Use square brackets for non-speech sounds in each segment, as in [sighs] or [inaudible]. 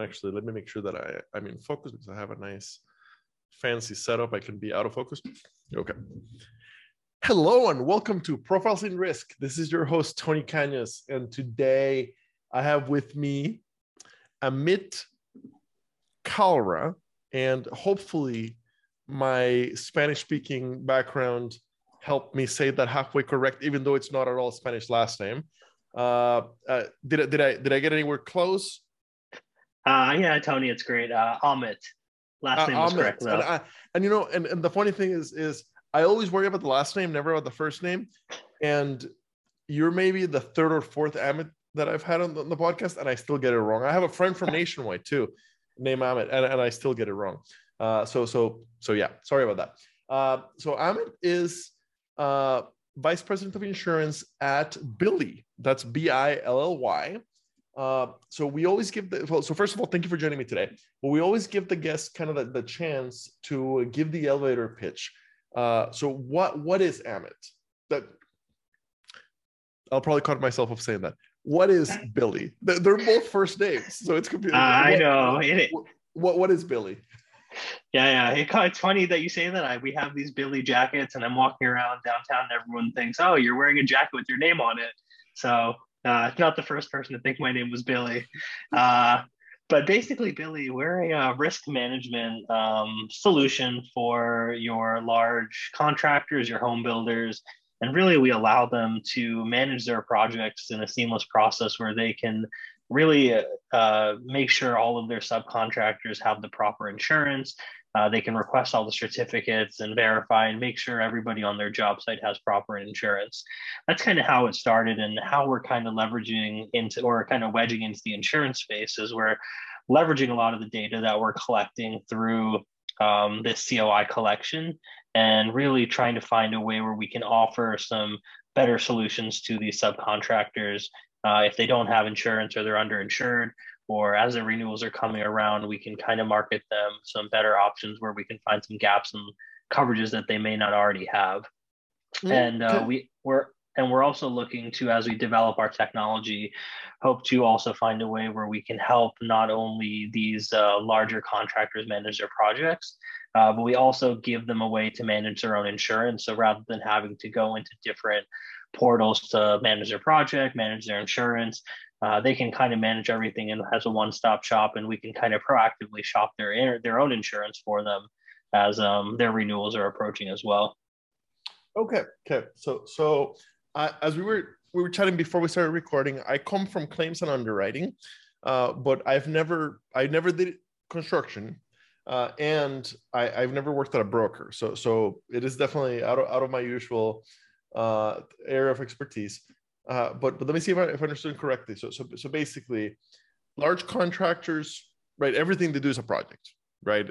Actually, let me make sure that I I'm in focus because I have a nice fancy setup. I can be out of focus. Okay. Hello and welcome to Profiles in Risk. This is your host Tony Cañas, and today I have with me Amit Kalra, and hopefully my Spanish-speaking background helped me say that halfway correct, even though it's not at all Spanish last name. Uh, uh, did did I did I get anywhere close? Uh, yeah, Tony, it's great. Uh, Amit, last Uh, name was Amit. correct though. And, I, and you know, and, and the funny thing is, is I always worry about the last name, never about the first name. And you're maybe the third or fourth Amit that I've had on the, on the podcast, and I still get it wrong. I have a friend from [laughs] Nationwide too, named Amit, and, and I still get it wrong. Uh, so so so yeah, sorry about that. Uh, so Amit is uh, vice president of insurance at Billy. That's B I L L Y. Uh, so we always give the well, so first of all, thank you for joining me today. But we always give the guests kind of the, the chance to give the elevator pitch. Uh, so what what is Amit? That I'll probably cut myself off saying that. What is Billy? They're they're both first names, so it's confusing. Uh, I know. It, What what is Billy? yeah, yeah. It, it's funny that you say that. I, we have these Billy jackets, and I'm walking around downtown, and everyone thinks, "Oh, you're wearing a jacket with your name on it." So, uh, not the first person to think my name was Billy. Uh, but basically, Billy, we're a uh, risk management um, solution for your large contractors, your home builders, and really we allow them to manage their projects in a seamless process where they can really uh, make sure all of their subcontractors have the proper insurance. Uh, they can request all the certificates and verify and make sure everybody on their job site has proper insurance. That's kind of how it started and how we're kind of leveraging into or kind of wedging into the insurance space is we're leveraging a lot of the data that we're collecting through um, this COI collection and really trying to find a way where we can offer some better solutions to these subcontractors uh, if they don't have insurance or they're underinsured or as the renewals are coming around we can kind of market them some better options where we can find some gaps and coverages that they may not already have. And uh, we we're and we're also looking to as we develop our technology hope to also find a way where we can help not only these uh, larger contractors manage their projects uh, but we also give them a way to manage their own insurance. So rather than having to go into different portals to manage their project manage their insurance uh, they can kind of manage everything and has a one-stop shop and we can kind of proactively shop their their own insurance for them as um, their renewals are approaching as well Okay, okay. So so uh, as we were we were chatting before we started recording, I come from claims and underwriting, uh, but I've never I never did construction, uh, and I, I've never worked at a broker. So so it is definitely out of out of my usual uh, area of expertise. Uh, but but let me see if I, if I understood correctly. So so so basically, large contractors, right? Everything they do is a project, right?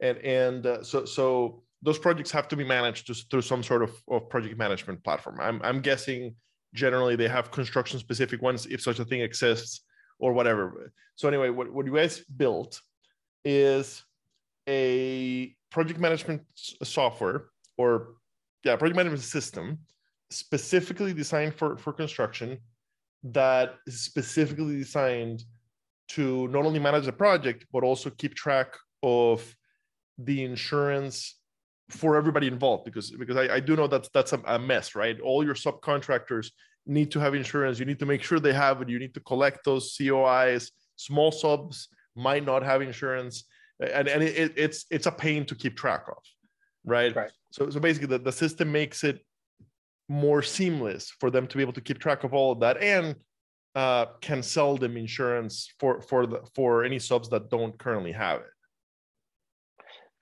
And and uh, so so those projects have to be managed just through some sort of, of project management platform. I'm, I'm guessing generally they have construction specific ones if such a thing exists or whatever. So anyway, what, what you guys built is a project management software or yeah, project management system specifically designed for, for construction that is specifically designed to not only manage the project, but also keep track of the insurance for everybody involved because because I, I do know that that's a, a mess right? All your subcontractors need to have insurance. You need to make sure they have it. You need to collect those cois small subs might not have insurance. And, and it, it's it's a pain to keep track of right, Right. so so basically the, the system makes it more seamless for them to be able to keep track of all of that and uh, can sell them insurance for for the for any subs that don't currently have it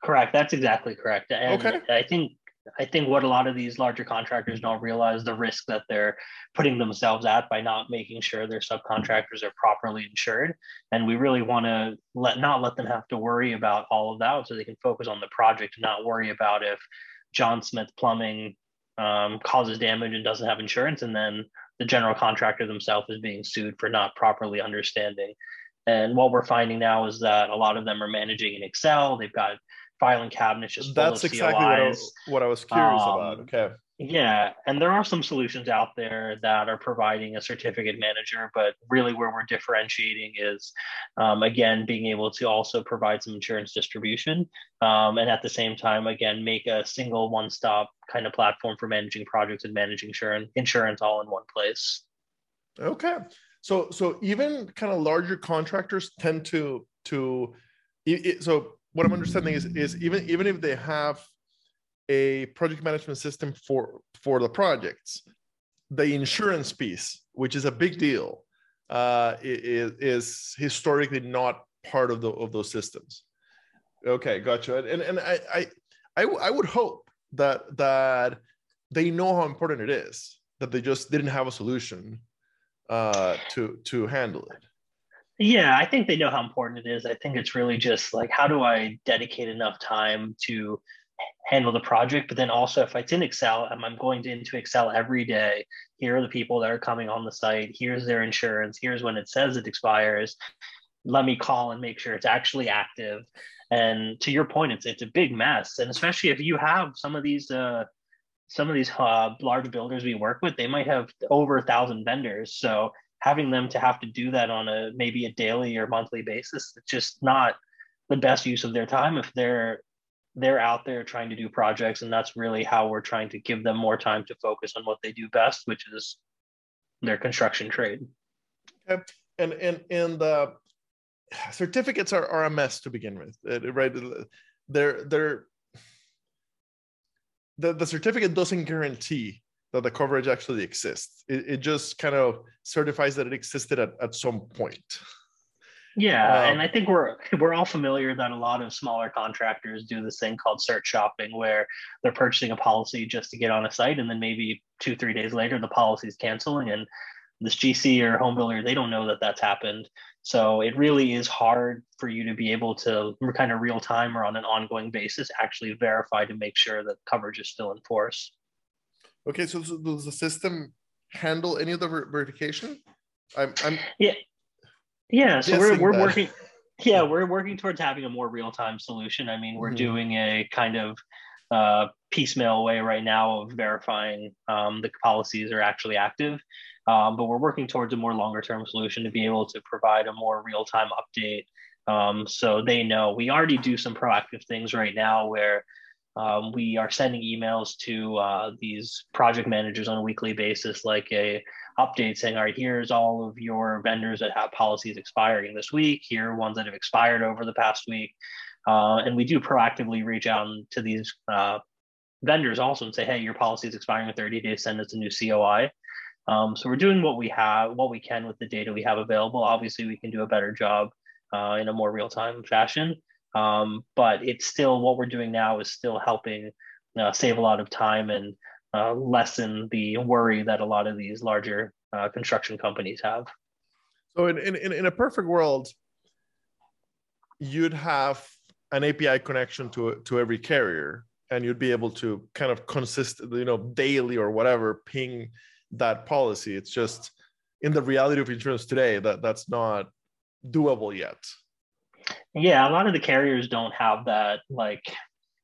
Correct. That's exactly correct. And Okay. I think I think what a lot of these larger contractors don't realize the risk that they're putting themselves at by not making sure their subcontractors are properly insured. And we really want to let not let them have to worry about all of that so they can focus on the project and not worry about if John Smith Plumbing um, causes damage and doesn't have insurance, and then the general contractor themselves is being sued for not properly understanding. And what we're finding now is that a lot of them are managing in Excel. They've got filing cabinets just that's exactly what I, was- what I was curious Um, about okay Yeah, and there are some solutions out there that are providing a certificate manager, but really where we're differentiating is, um, again, being able to also provide some insurance distribution, um, and at the same time, again, make a single one-stop kind of platform for managing projects and managing insurance, insurance all in one place. Okay, so so even kind of larger contractors tend to to, so what I'm understanding is is even even if they have a project management system for for the projects. The insurance piece which is a big deal uh, is, is historically not part of the of those systems. Okay gotcha. And and I, I i i would hope that that they know how important it is that they just didn't have a solution uh to to handle it. Yeah i think they know how important it is. I think it's really just like how do i dedicate enough time to handle the project. But then also, if it's in Excel, I'm going to, into Excel every day. Here are the people that are coming on the site. Here's their insurance. Here's when it says it expires. Let me call and make sure it's actually active. And to your point, it's it's a big mess. And especially if you have some of these uh, some of these uh, large builders we work with, they might have over a thousand vendors. So having them to have to do that on a maybe a daily or monthly basis, it's just not the best use of their time if they're they're out there trying to do projects and that's really how we're trying to give them more time to focus on what they do best which is their construction trade. Okay. and and and the certificates are, are a mess to begin with uh, right? They're they're the, the certificate doesn't guarantee that the coverage actually exists. It, it just kind of certifies that it existed at, at some point yeah, um, and I think we're we're all familiar that a lot of smaller contractors do this thing called cert shopping, where they're purchasing a policy just to get on a site, and then maybe two three days later the policy is canceling, and this GC or home builder they don't know that that's happened. So it really is hard for you to be able to kind of real time or on an ongoing basis actually verify to make sure that coverage is still in force. Okay, so, does the system handle any of the ver- verification? I'm, I'm yeah yeah, so we're we're that. working. [laughs] Yeah, we're working towards having a more real time solution. I mean, we're mm-hmm. doing a kind of uh, piecemeal way right now of verifying um, the policies are actually active. Um, but we're working towards a more longer term solution to be able to provide a more real time update. Um, so they know we already do some proactive things right now where um, we are sending emails to uh, these project managers on a weekly basis, like a update saying, all right, here's all of your vendors that have policies expiring this week. Here are ones that have expired over the past week. Uh, and we do proactively reach out to these uh, vendors also and say, hey, your policy is expiring in 30 days, send us a new COI. Um, so we're doing what we have, what we can with the data we have available. Obviously, we can do a better job uh, in a more real-time fashion. Um, but it's still what we're doing now is still helping uh, save a lot of time and uh, lessen the worry that a lot of these larger uh, construction companies have. So, in, in, in a perfect world, you'd have an API connection to, to every carrier, and you'd be able to kind of consist, you know, daily or whatever, ping that policy. It's just in the reality of insurance today that that's not doable yet. Yeah, a lot of the carriers don't have that like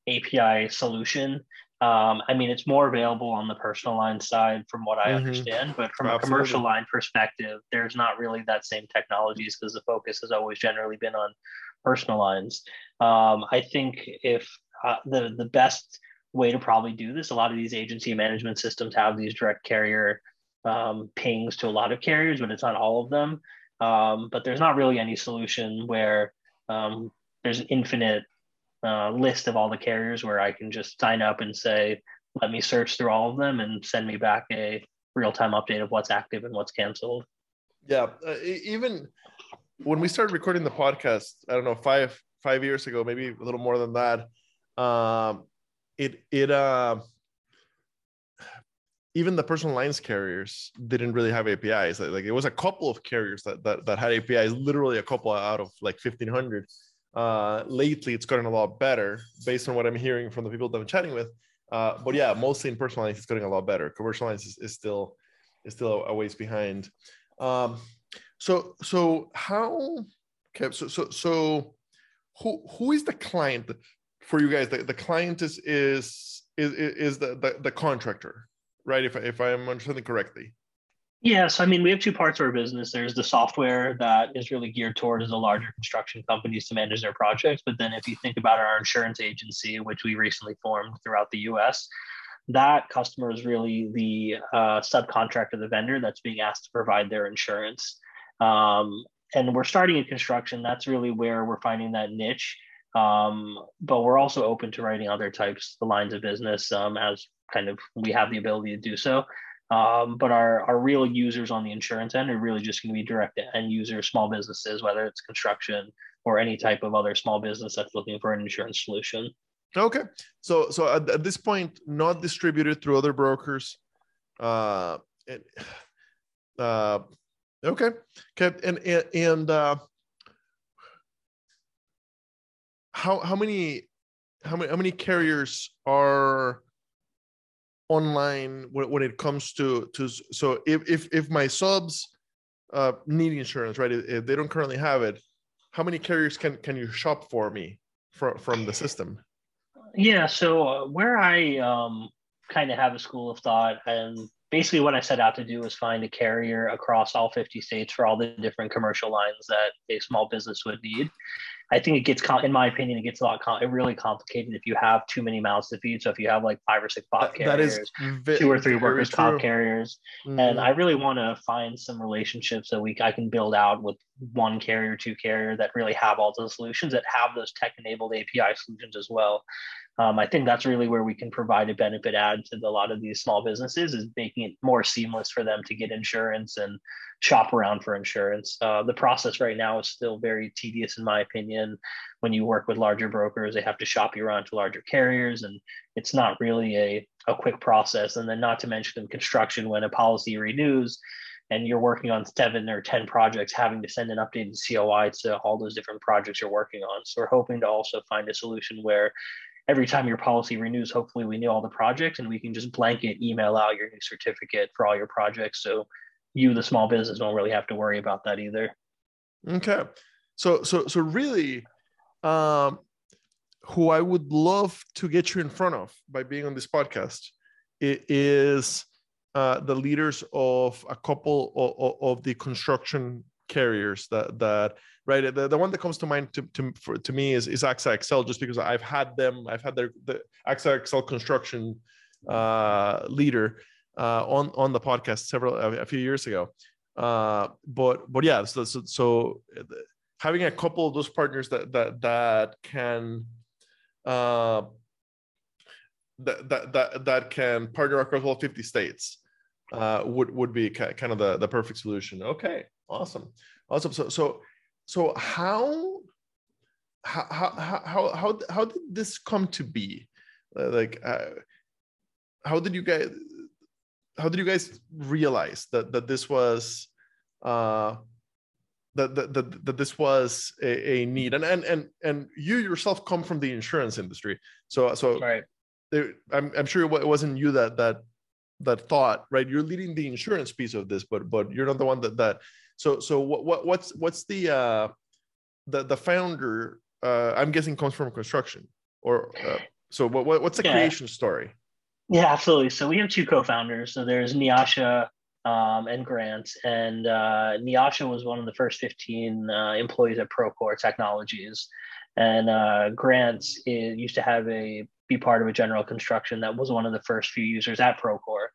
API solution. Um, I mean, it's more available on the personal line side, from what I mm-hmm. understand. But from Absolutely. a commercial line perspective, there's not really that same technologies because the focus has always generally been on personal lines. Um, I think if uh, the the best way to probably do this, a lot of these agency management systems have these direct carrier um, pings to a lot of carriers, but it's not all of them. Um, but there's not really any solution where um, there's an infinite uh, list of all the carriers where I can just sign up and say, let me search through all of them and send me back a real time update of what's active and what's canceled. Yeah, uh, even when we started recording the podcast, I don't know five five years ago, maybe a little more than that. Um, it it uh, even the personal lines carriers didn't really have APIs. Like, like, it was a couple of carriers that, that that had APIs, literally a couple out of like fifteen hundred uh, lately, it's gotten a lot better based on what I'm hearing from the people that I'm chatting with. Uh, but yeah, mostly in personal lines, it's getting a lot better. Commercial lines is, is still is still a ways behind. Um, so so how? Okay, so so so who who is the client? for you guys, the, the client is is is is the, the, the contractor, right? If if I'm understanding correctly. Yes, I mean, we have two parts of our business. There's the software that is really geared towards the larger construction companies to manage their projects. But then, if you think about our insurance agency, which we recently formed throughout the US, that customer is really the uh, subcontractor, the vendor that's being asked to provide their insurance. Um, and we're starting in construction. That's really where we're finding that niche. Um, but we're also open to writing other types, the lines of business, um, as kind of we have the ability to do so. Um, but our, our real users on the insurance end are really just going to be direct to end users, small businesses, whether it's construction or any type of other small business that's looking for an insurance solution. Okay, so so at, at this point, not distributed through other brokers. Uh, and, [sighs] uh, okay, okay, and and, and uh, how how many how many how many carriers are online when, when it comes to to so if if if my subs uh, need insurance right if they don't currently have it how many carriers can can you shop for me from from the system? Yeah so uh, where i um kind of have a school of thought and basically what i set out to do was find a carrier across all 50 states for all the different commercial lines that a small business would need I think it gets, in my opinion, it gets a lot, it really complicated if you have too many mouths to feed. So if you have like five or six BOP carriers, vi- two or three workers comp carriers, mm-hmm. and I really want to find some relationships that we I can build out with one carrier, two carrier that really have all those solutions that have those tech enabled API solutions as well. Um, I think that's really where we can provide a benefit add to a lot of these small businesses is making it more seamless for them to get insurance and shop around for insurance. Uh, the process right now is still very tedious, in my opinion. When you work with larger brokers, they have to shop you around to larger carriers, and it's not really a, a quick process. And then, not to mention in construction, when a policy renews, and you're working on seven or 10 projects, having to send an updated COI to all those different projects you're working on. So, we're hoping to also find a solution where every time your policy renews, hopefully we know all the projects and we can just blanket email out your new certificate for all your projects. So you, the small business, don't really have to worry about that either. Okay. So, so, so really, um, who I would love to get you in front of by being on this podcast is uh, the leaders of a couple of, of the construction carriers that that right the, the one that comes to mind to, to, for, to me is, is AXA XL just because I've had them I've had their the AXA XL construction uh, leader uh, on on the podcast several a few years ago. Uh, but but yeah so, so, so having a couple of those partners that that that can uh, that, that that can partner across all 50 states uh, would would be kind of the, the perfect solution. Okay, awesome, awesome. So so so how how how how how, how did this come to be? Uh, like uh, how did you guys how did you guys realize that that this was uh that that, that, that this was a, a need and and and and you yourself come from the insurance industry so so right. There, I'm, I'm sure it wasn't you that that that thought right you're leading the insurance piece of this but but you're not the one that that so so what, what what's what's the uh the the founder uh i'm guessing comes from construction or uh, so what, what what's the yeah. creation story yeah absolutely so we have two co-founders so there's Nyasha um, and Grant. And uh, Nyasha was one of the first 15 uh, employees at Procore Technologies. And uh, Grant is, used to have a be part of a general construction that was one of the first few users at Procore.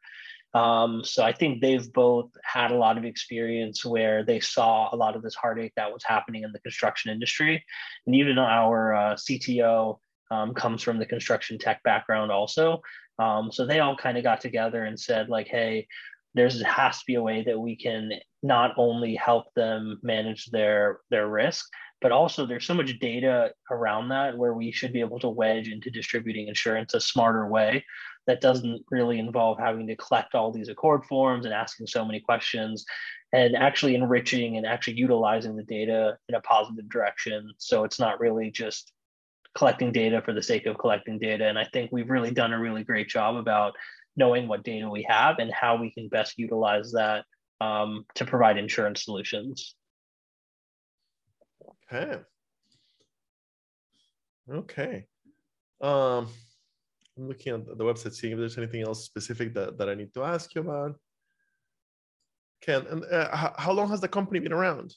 Um, so I think they've both had a lot of experience where they saw a lot of this heartache that was happening in the construction industry. And even our uh, CTO um, comes from the construction tech background also. Um, so they all kind of got together and said like, hey, there's has to be a way that we can not only help them manage their their risk, but also there's so much data around that where we should be able to wedge into distributing insurance a smarter way that doesn't really involve having to collect all these ACORD forms and asking so many questions and actually enriching and actually utilizing the data in a positive direction. So it's not really just collecting data for the sake of collecting data. And i think we've really done a really great job about knowing what data we have and how we can best utilize that um, to provide insurance solutions Okay. Okay. Um, I'm looking at the website, seeing if there's anything else specific that, that I need to ask you about. Ken, and uh, how long has the company been around?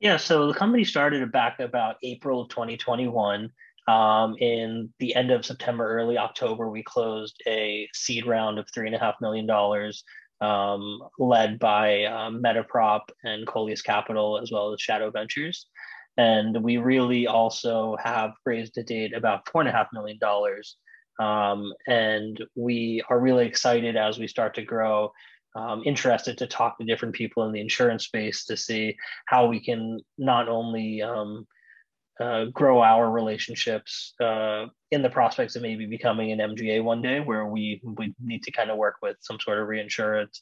Yeah, so the company started back about April of 2021. Um, in the end of September, early October, we closed a seed round of three and a half million dollars, um, led by um, Metaprop and Coelius Capital, as well as Shadow Ventures. And we really also have raised to date about four and a half million dollars. Um, and we are really excited as we start to grow um, interested to talk to different people in the insurance space to see how we can not only um, uh, grow our relationships uh, in the prospects of maybe becoming an MGA one day, where we we need to kind of work with some sort of reinsurance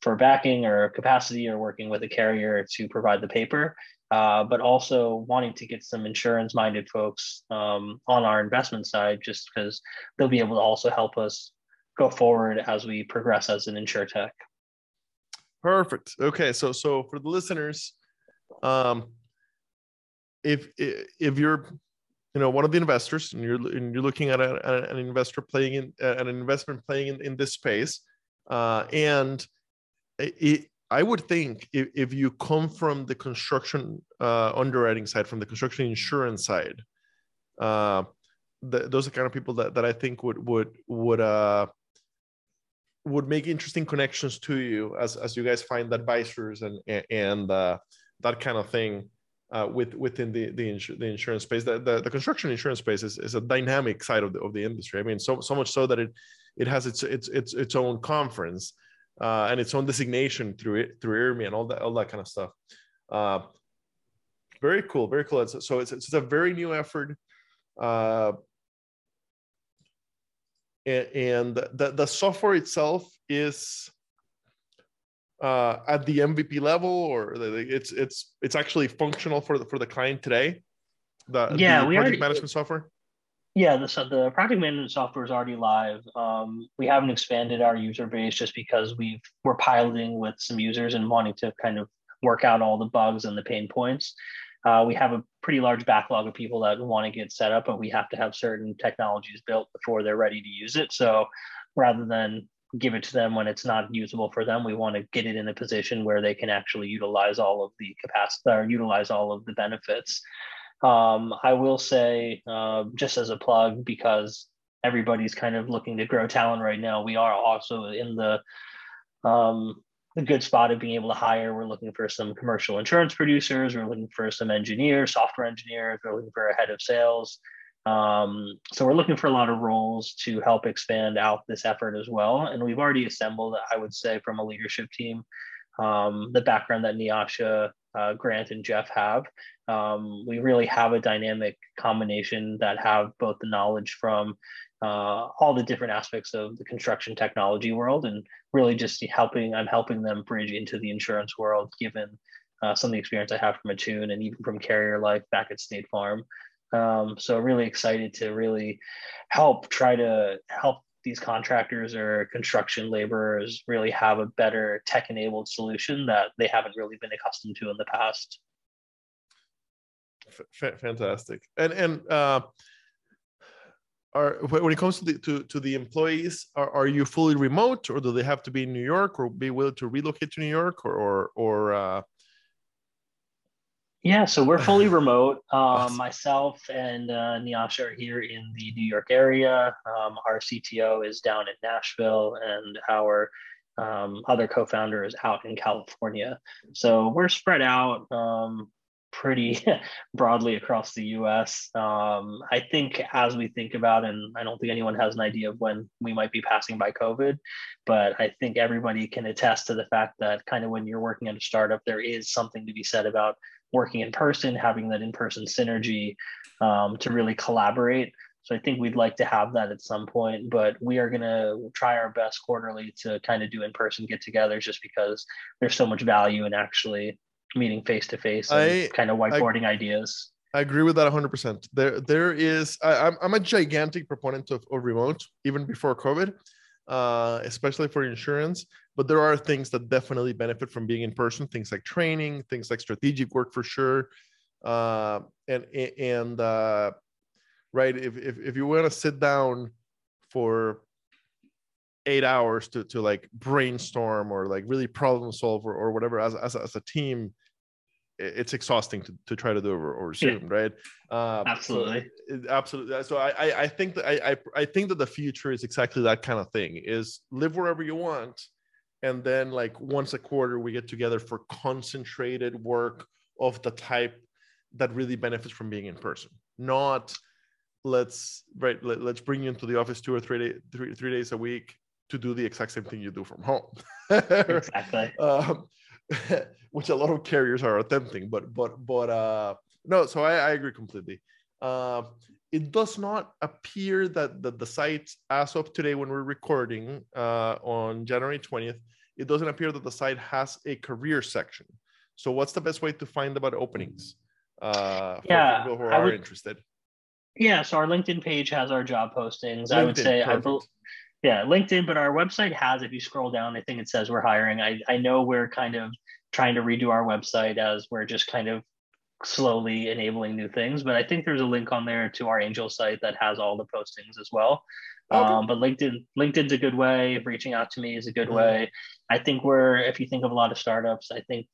for backing or capacity, or working with a carrier to provide the paper. Uh, but also wanting to get some insurance minded folks um, on our investment side, just because they'll be able to also help us go forward as we progress as an insure tech. Perfect. Okay, so so for the listeners, um, if if you're you know one of the investors and you're and you're looking at a, an investor playing in an investment playing in, in this space, uh, and it, I would think if, if you come from the construction uh, underwriting side, from the construction insurance side, uh, those are kind of people that, that I think would would would uh, would make interesting connections to you as as you guys find advisors and and uh, that kind of thing uh, with within the the, insu- the insurance space. The, the, the construction insurance space is, is a dynamic side of the of the industry. I mean, so so much so that it it has its its its its own conference uh, and its own designation through it through IRMI and all that all that kind of stuff. Uh, very cool, very cool. It's, so it's it's a very new effort. Uh, and the, the software itself is uh, at the MVP level, or it's it's it's actually functional for the for the client today. The yeah, the we project already, management software. Yeah, the the project management software is already live. Um, we haven't expanded our user base just because we've we're piloting with some users and wanting to kind of work out all the bugs and the pain points. Uh, we have a pretty large backlog of people that want to get set up, but we have to have certain technologies built before they're ready to use it. So rather than give it to them when it's not usable for them, we want to get it in a position where they can actually utilize all of the capacity or utilize all of the benefits. Um, I will say, uh, just as a plug, because everybody's kind of looking to grow talent right now, we are also in the um, a good spot of being able to hire. We're looking for some commercial insurance producers. We're looking for some engineers, software engineers. We're looking for a head of sales. Um, so we're looking for a lot of roles to help expand out this effort as well. And we've already assembled, I would say, from a leadership team, um, the background that Nyasha, uh, Grant, and Jeff have. Um, we really have a dynamic combination that have both the knowledge from uh, all the different aspects of the construction technology world and really just helping i'm helping them bridge into the insurance world given uh, some of the experience i have from attune and even from carrier life back at state farm um, so really excited to really help try to help these contractors or construction laborers really have a better tech enabled solution that they haven't really been accustomed to in the past. F- fantastic. And and uh are when it comes to the to, to the employees are, are you fully remote or do they have to be in new york or be willing to relocate to new york or or, or uh... yeah so we're fully [laughs] remote um, awesome. myself and uh, nyasha are here in the new york area um, our cto is down in nashville and our um, other co-founder is out in california so we're spread out um, pretty [laughs] broadly across the US. Um, I think as we think about, and I don't think anyone has an idea of when we might be passing by COVID, but I think everybody can attest to the fact that kind of when you're working at a startup, there is something to be said about working in person, having that in person synergy um, to really collaborate. So I think we'd like to have that at some point, but we are going to try our best quarterly to kind of do in person get togethers just because there's so much value in actually meeting face to face and kind of whiteboarding I, ideas. I agree with that 100%. There, there is. I, am I'm a gigantic proponent of, of remote, even before COVID, uh, especially for insurance. But there are things that definitely benefit from being in person. Things like training, things like strategic work for sure, uh, and and uh, right? If if, if you want to sit down for eight hours to to like brainstorm or like really problem solve or, or whatever as, as, as a team it's exhausting to, to try to do over, over Zoom, yeah. right? Uh, absolutely, so absolutely. So I, I, think that I, I, I think that the future is exactly that kind of thing: is live wherever you want, and then like once a quarter we get together for concentrated work of the type that really benefits from being in person. Not let's right let, us bring you into the office two or three, day, three, three days a week to do the exact same thing you do from home. [laughs] exactly. Um, [laughs] which a lot of carriers are attempting, but but but uh, no. So I, I agree completely. Uh, it does not appear that, that the site, as of today, when we're recording uh, on January 20th, it doesn't appear that the site has a career section. So, what's the best way to find about openings? Uh, yeah, people who are would, interested. Yeah, so our LinkedIn page has our job postings. LinkedIn, I would say, perfect. I, yeah, LinkedIn, but our website has, if you scroll down, I think it says we're hiring. I, I know we're kind of trying to redo our website as we're just kind of slowly enabling new things, but I think there's a link on there to our angel site that has all the postings as well. Okay. Um, but LinkedIn, LinkedIn's a good way. of Reaching out to me is a good mm-hmm. way. I think we're, if you think of a lot of startups, I think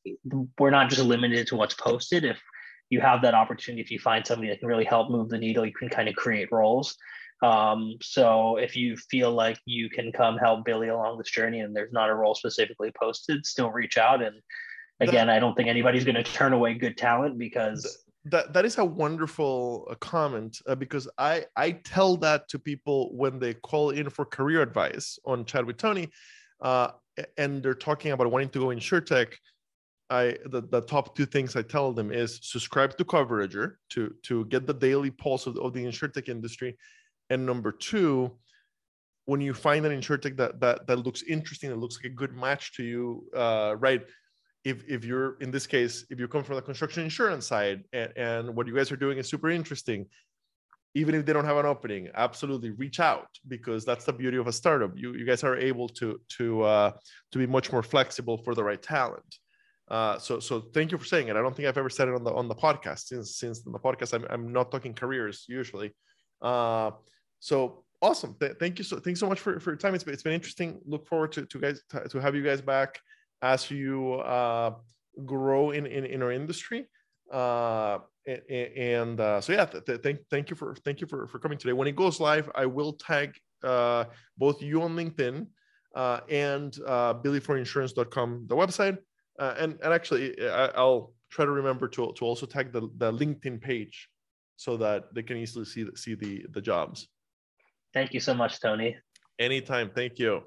we're not just limited to what's posted. If you have that opportunity, if you find somebody that can really help move the needle, you can kind of create roles. Um, so if you feel like you can come help Billy along this journey and there's not a role specifically posted, still reach out. And again, that, I don't think anybody's going to turn away good talent because that that is a wonderful uh, comment uh, because I I tell that to people when they call in for career advice on Chat with Tony, uh, and they're talking about wanting to go insurtech. I the, the top two things I tell them is subscribe to Coverager to to get the daily pulse of, of the insurtech industry and number two when you find an insurtech that that that looks interesting that looks like a good match to you uh, right if if you're in this case if you come from the construction insurance side and, and what you guys are doing is super interesting even if they don't have an opening absolutely reach out because that's the beauty of a startup. You you guys are able to to uh, to be much more flexible for the right talent. Uh, so so thank you for saying it. I don't think i've ever said it on the on the podcast. Since since the podcast i'm, I'm not talking careers usually uh, so awesome. Th- thank you so thanks so much for, for your time. It's been, it's been interesting. Look forward to, to guys to, to have you guys back as you uh, grow in, in, in our industry. Uh, and, uh, so yeah, th- th- thank thank you for thank you for, for coming today. When it goes live, I will tag uh, both you on LinkedIn uh, and uh, billyforinsurance.com, the website. Uh, and and actually, I, will try to remember to, to also tag the, the LinkedIn page so that they can easily see see the the jobs. Thank you so much, Tony. Anytime. Thank you.